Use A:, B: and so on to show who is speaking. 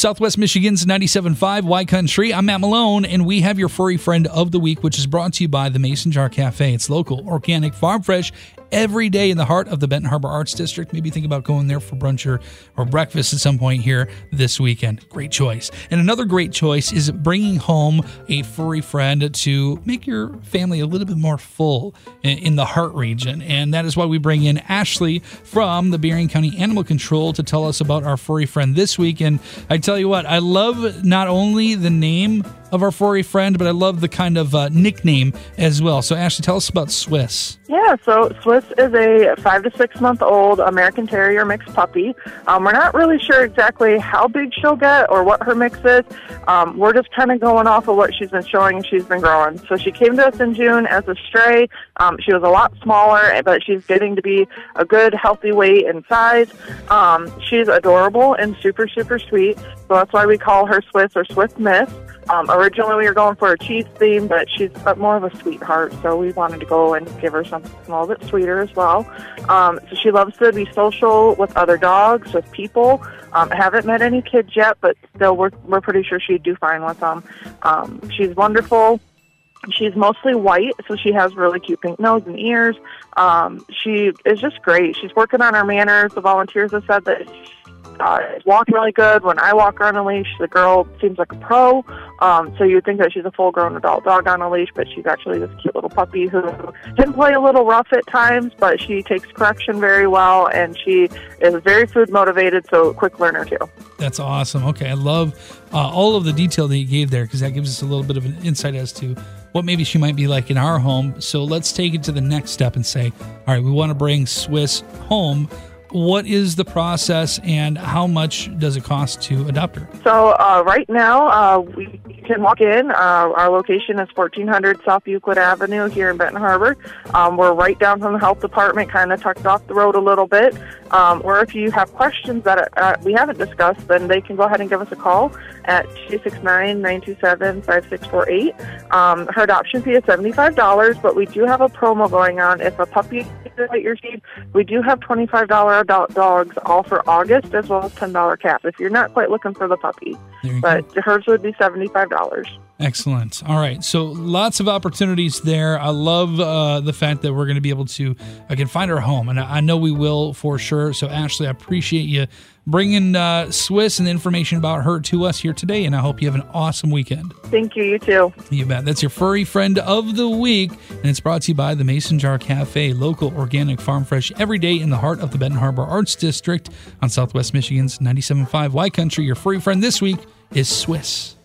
A: Southwest Michigan's 97.5 Y Country. I'm Matt Malone, and we have your furry friend of the week, which is brought to you by the Mason Jar Cafe. It's local, organic, farm fresh, every day in the heart of the Benton Harbor Arts District. Maybe think about going there for brunch or, or breakfast at some point here this weekend. Great choice. And another great choice is bringing home a furry friend to make your family a little bit more full in, in the heart region. And that is why we bring in Ashley from the Berrien County Animal Control to tell us about our furry friend this week. And I tell you what, I love not only the name of our furry friend, but I love the kind of uh, nickname as well. So, Ashley, tell us about Swiss.
B: Yeah, so Swiss is a five to six month old American Terrier mixed puppy. Um, we're not really sure exactly how big she'll get or what her mix is. Um, we're just kind of going off of what she's been showing and she's been growing. So she came to us in June as a stray. Um, she was a lot smaller, but she's getting to be a good, healthy weight and size. Um, she's adorable and super, super sweet. So that's why we call her Swiss or Swiss Miss. Um, originally, we were going for a cheese theme, but she's more of a sweetheart, so we wanted to go and give her something a little bit sweeter as well. Um, so she loves to be social with other dogs, with people. Um, haven't met any kids yet, but still, we're we're pretty sure she'd do fine with them. Um, she's wonderful. She's mostly white, so she has really cute pink nose and ears. Um, she is just great. She's working on her manners. The volunteers have said that uh, really good. When I walk her on a leash, the girl seems like a pro. Um, so you'd think that she's a full grown adult dog on a leash, but she's actually this cute little puppy who can play a little rough at times, but she takes correction very well and she is very food motivated, so quick learner too.
A: That's awesome. Okay, I love uh, all of the detail that you gave there because that gives us a little bit of an insight as to what maybe she might be like in our home. So let's take it to the next step and say, all right, we want to bring Swiss home what is the process and how much does it cost to adopt her?
B: So uh, right now, uh, we can walk in. Uh, our location is 1400 South Euclid Avenue here in Benton Harbor. Um, we're right down from the health department, kind of tucked off the road a little bit. Um, or if you have questions that uh, we haven't discussed, then they can go ahead and give us a call at 269-927-5648. Um, her adoption fee is $75, but we do have a promo going on. If a puppy is at your seed, we do have $25 adult dogs all for August as well as $10 cap if you're not quite looking for the puppy. But go. hers would be $75.
A: Excellent. All right. So lots of opportunities there. I love uh, the fact that we're going to be able to, again, find our home. And I know we will for sure. So, Ashley, I appreciate you bringing uh, Swiss and the information about her to us here today. And I hope you have an awesome weekend.
B: Thank you. You too.
A: You bet. That's your furry friend of the week. And it's brought to you by the Mason Jar Cafe, local organic farm fresh every day in the heart of the Benton Harbor Arts District on Southwest Michigan's 97.5 Y Country. Your furry friend this week is Swiss.